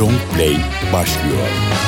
Long Play başlıyor.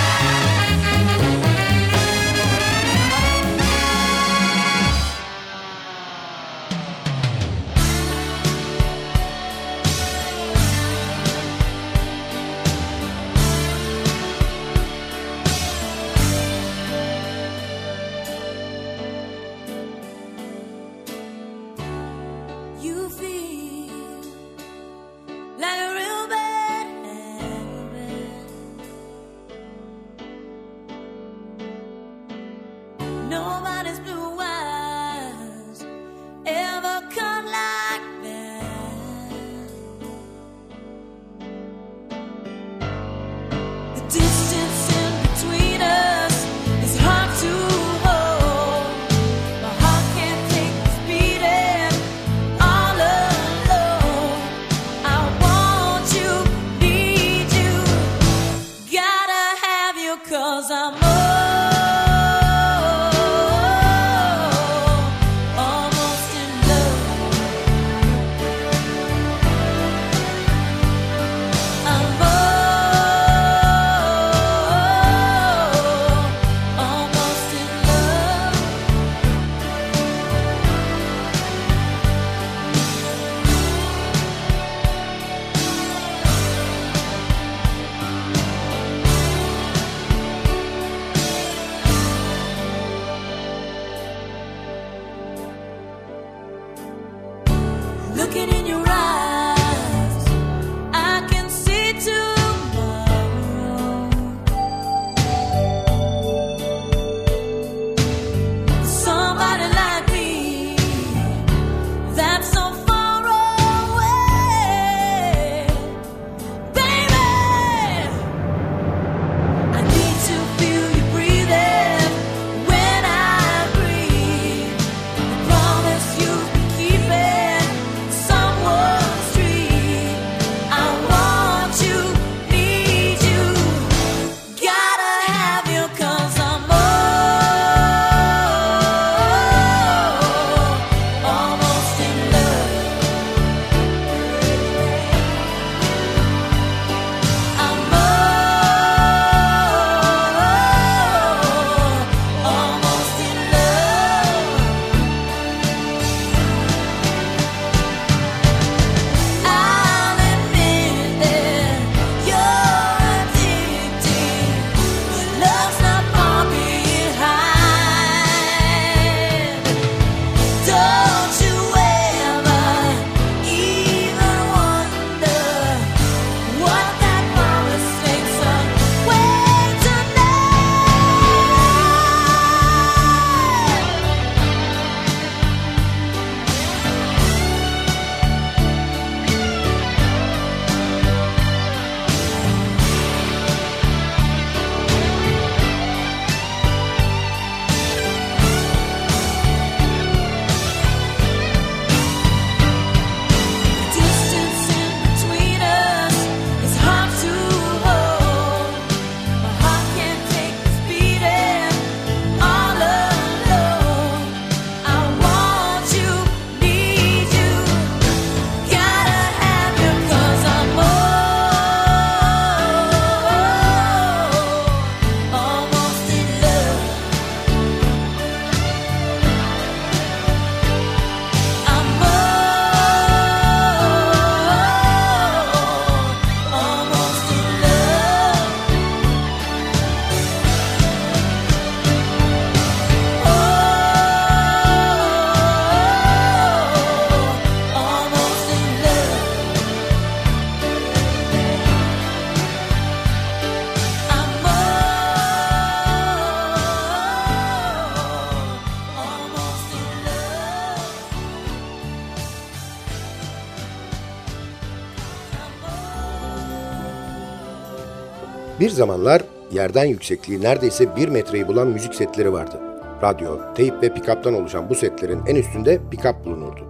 zamanlar yerden yüksekliği neredeyse bir metreyi bulan müzik setleri vardı. Radyo, teyp ve pikaptan oluşan bu setlerin en üstünde pikap bulunurdu.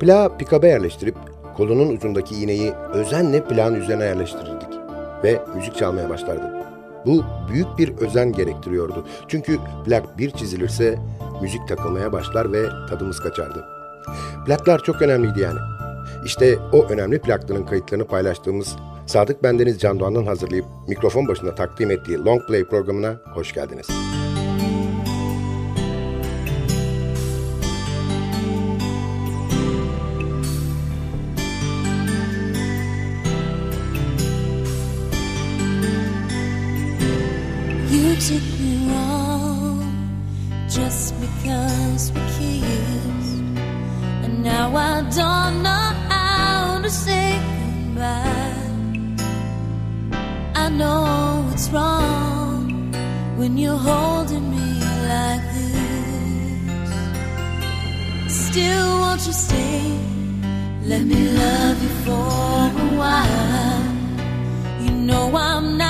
Plağı pikaba yerleştirip kolunun ucundaki iğneyi özenle plağın üzerine yerleştirirdik ve müzik çalmaya başlardık. Bu büyük bir özen gerektiriyordu. Çünkü plak bir çizilirse müzik takılmaya başlar ve tadımız kaçardı. Plaklar çok önemliydi yani. İşte o önemli plaklının kayıtlarını paylaştığımız Sadık Bendeniz Can Doğan'ın hazırlayıp mikrofon başında takdim ettiği Long Play programına hoş geldiniz. when you're holding me like this. Still, won't you stay? Let me love you for a while. You know I'm not.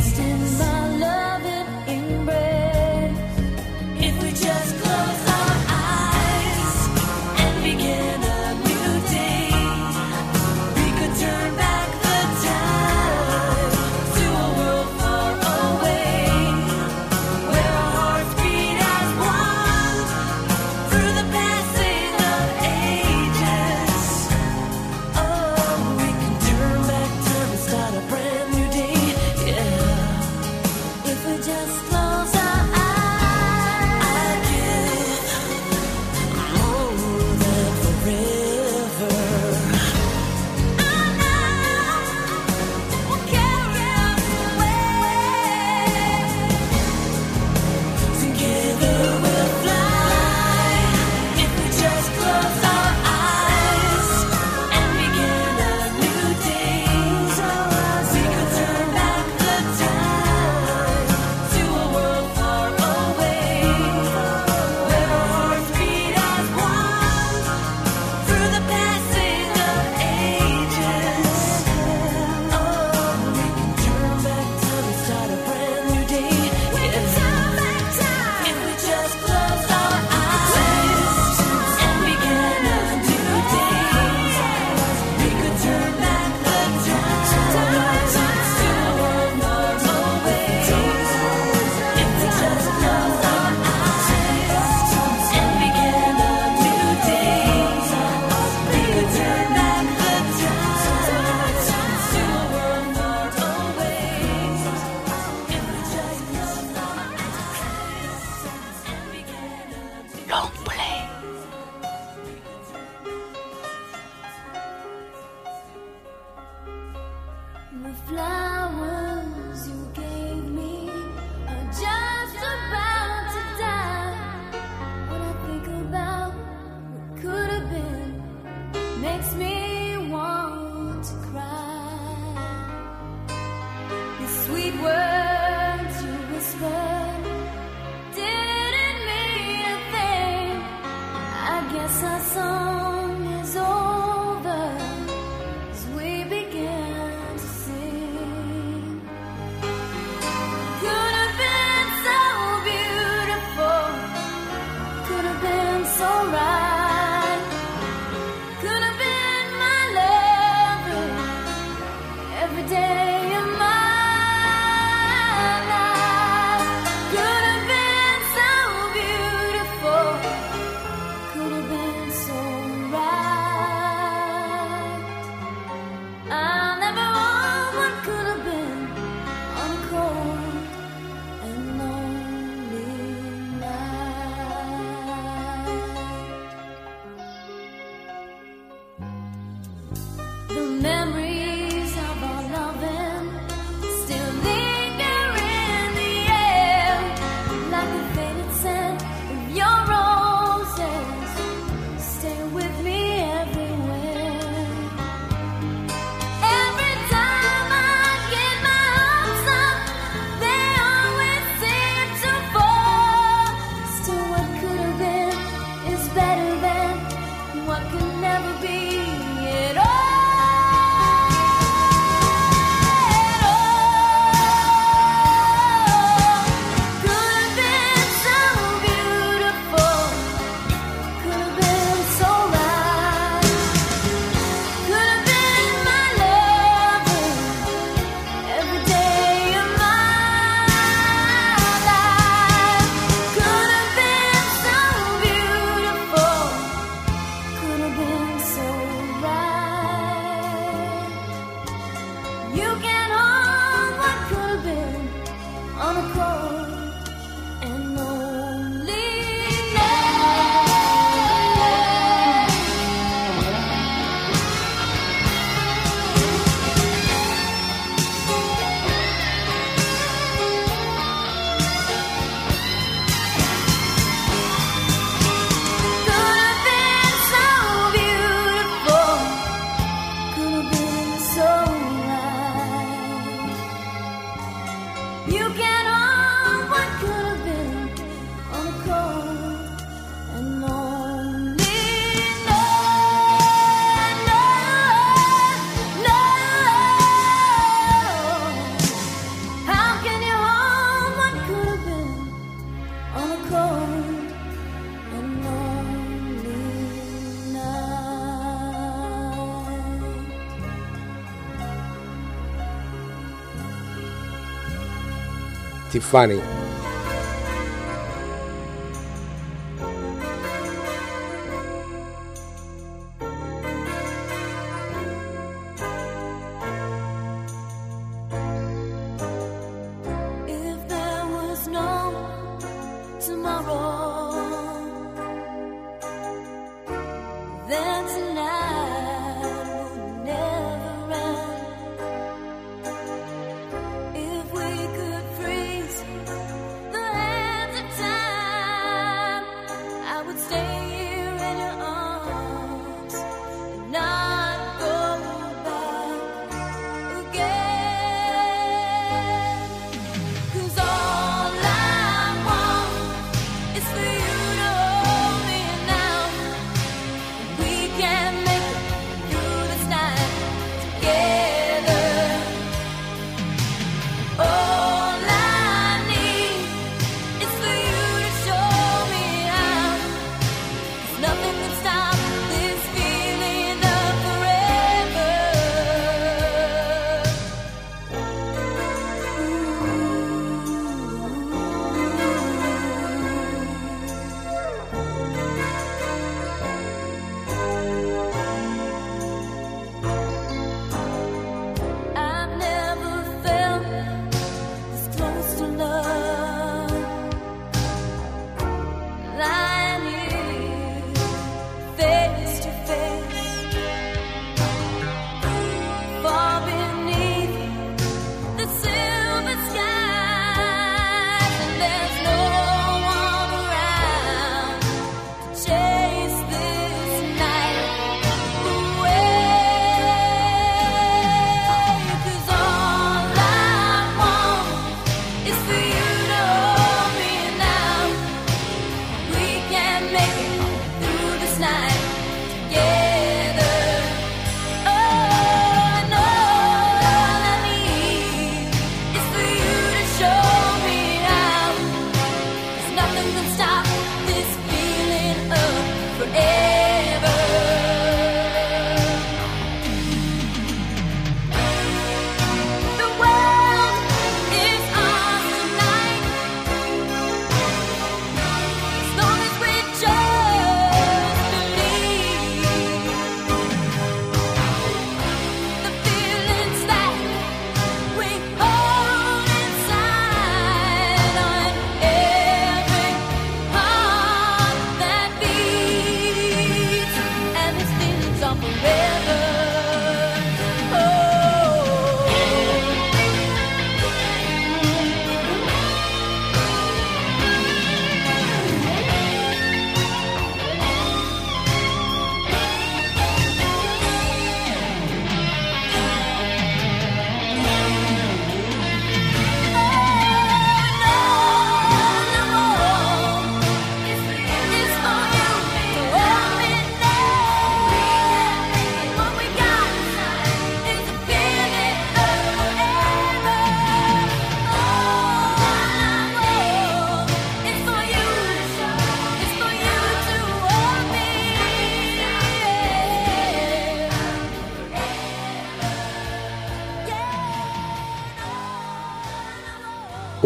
lost in love. Tiffany.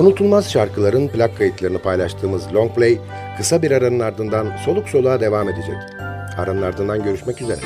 Unutulmaz şarkıların plak kayıtlarını paylaştığımız Long Play kısa bir aranın ardından soluk soluğa devam edecek. Aranın ardından görüşmek üzere.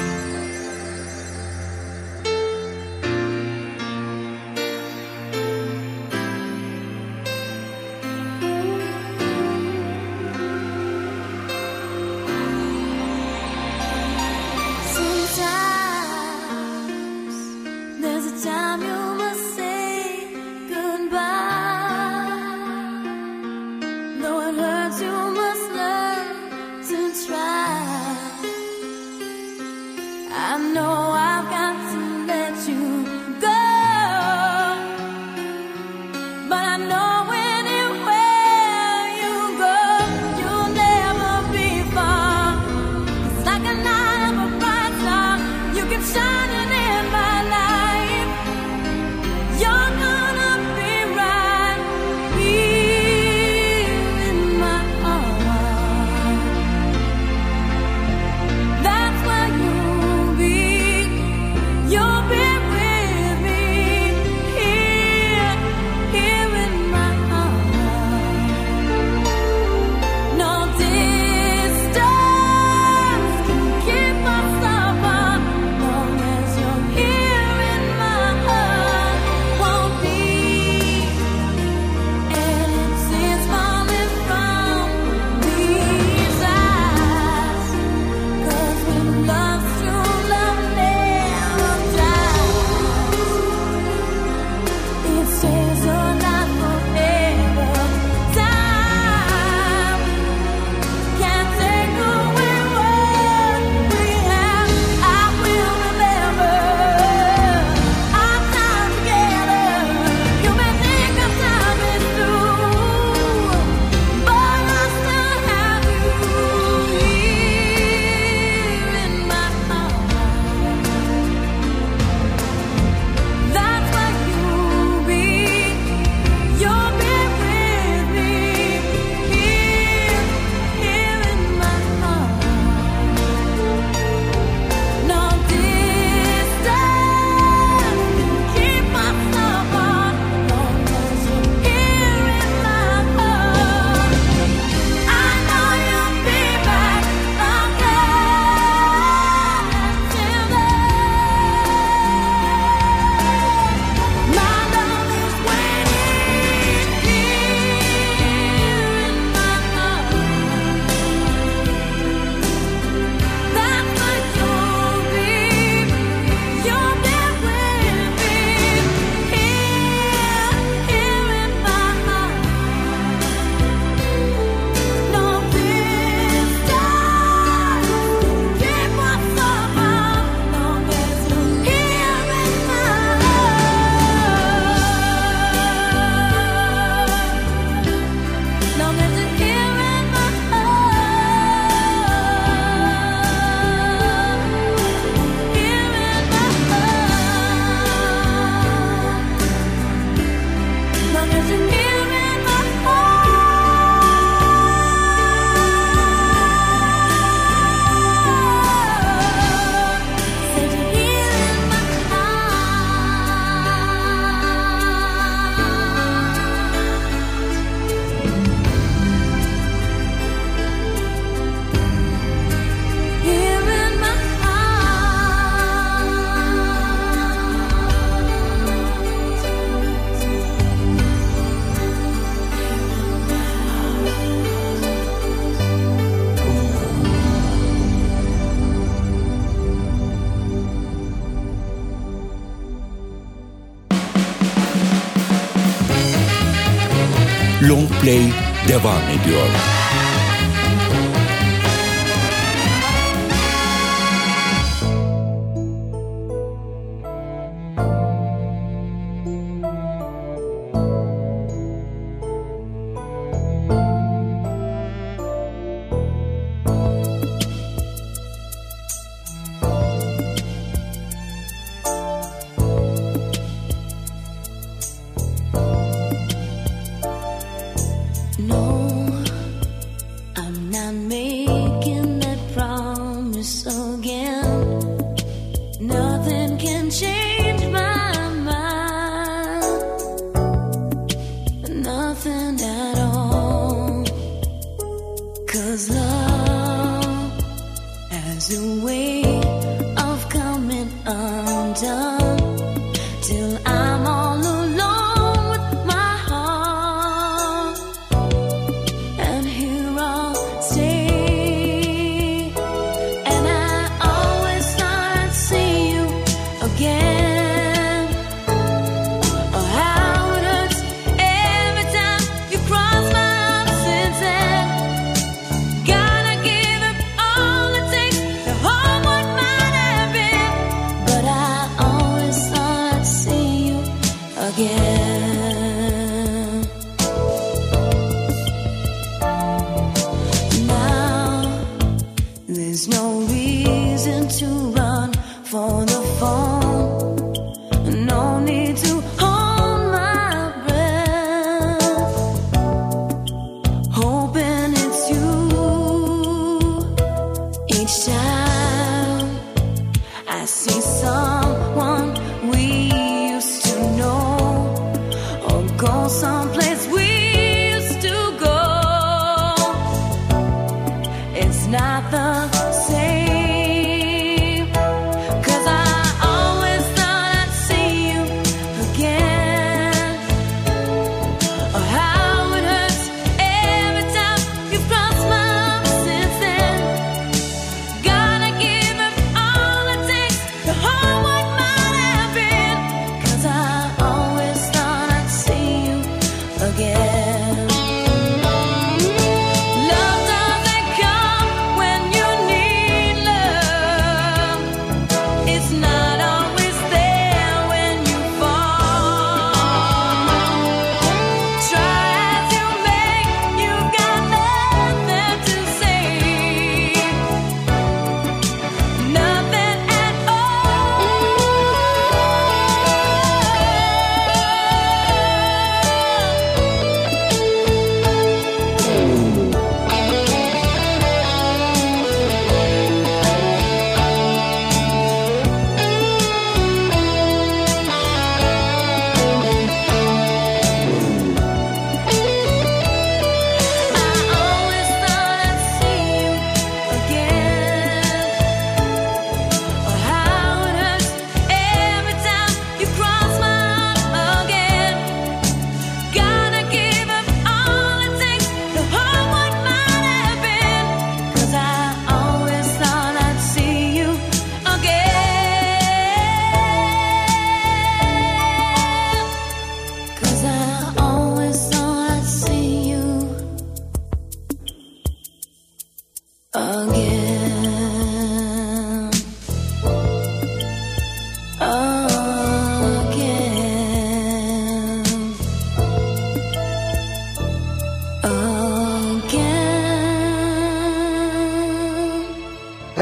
It's not the same.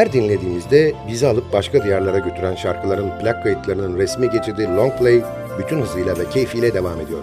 Her dinlediğimizde bizi alıp başka diyarlara götüren şarkıların plak kayıtlarının resmi geçidi Long Play bütün hızıyla ve keyfiyle devam ediyor.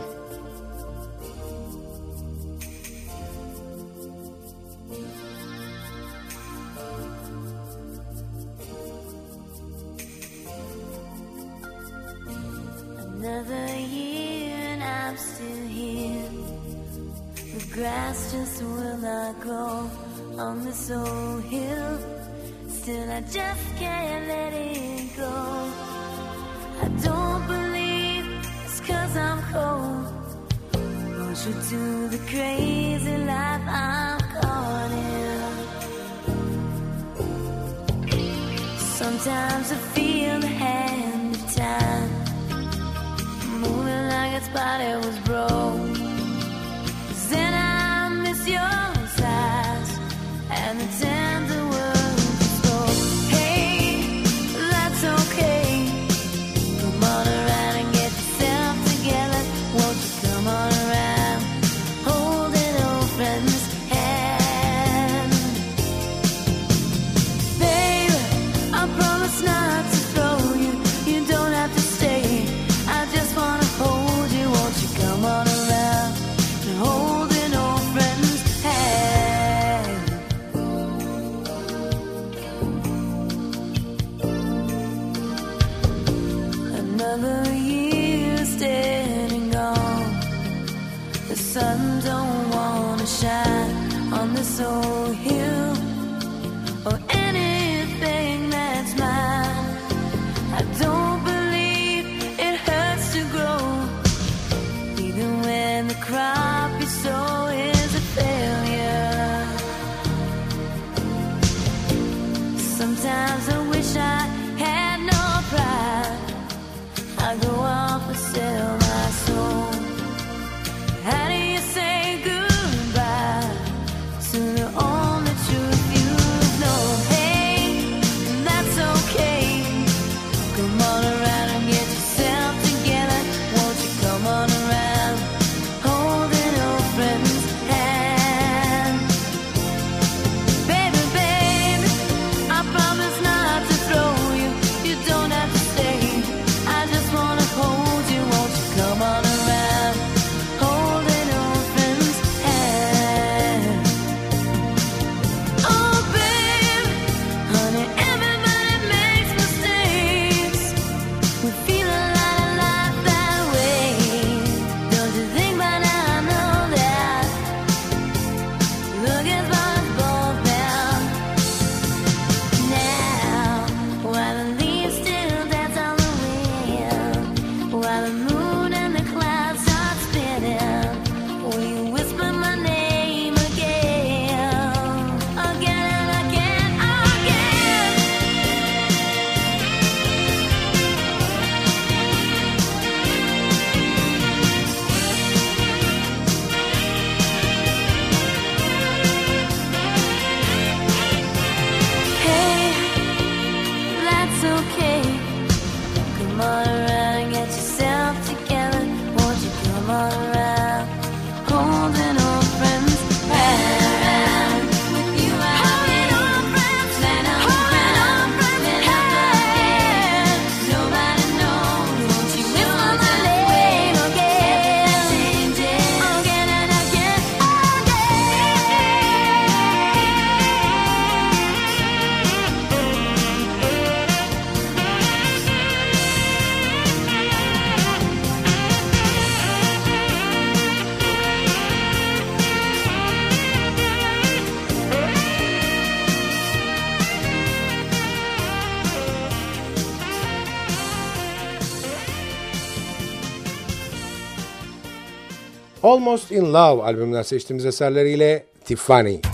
Almost in Love albümünden seçtiğimiz eserleriyle Tiffany.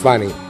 funny.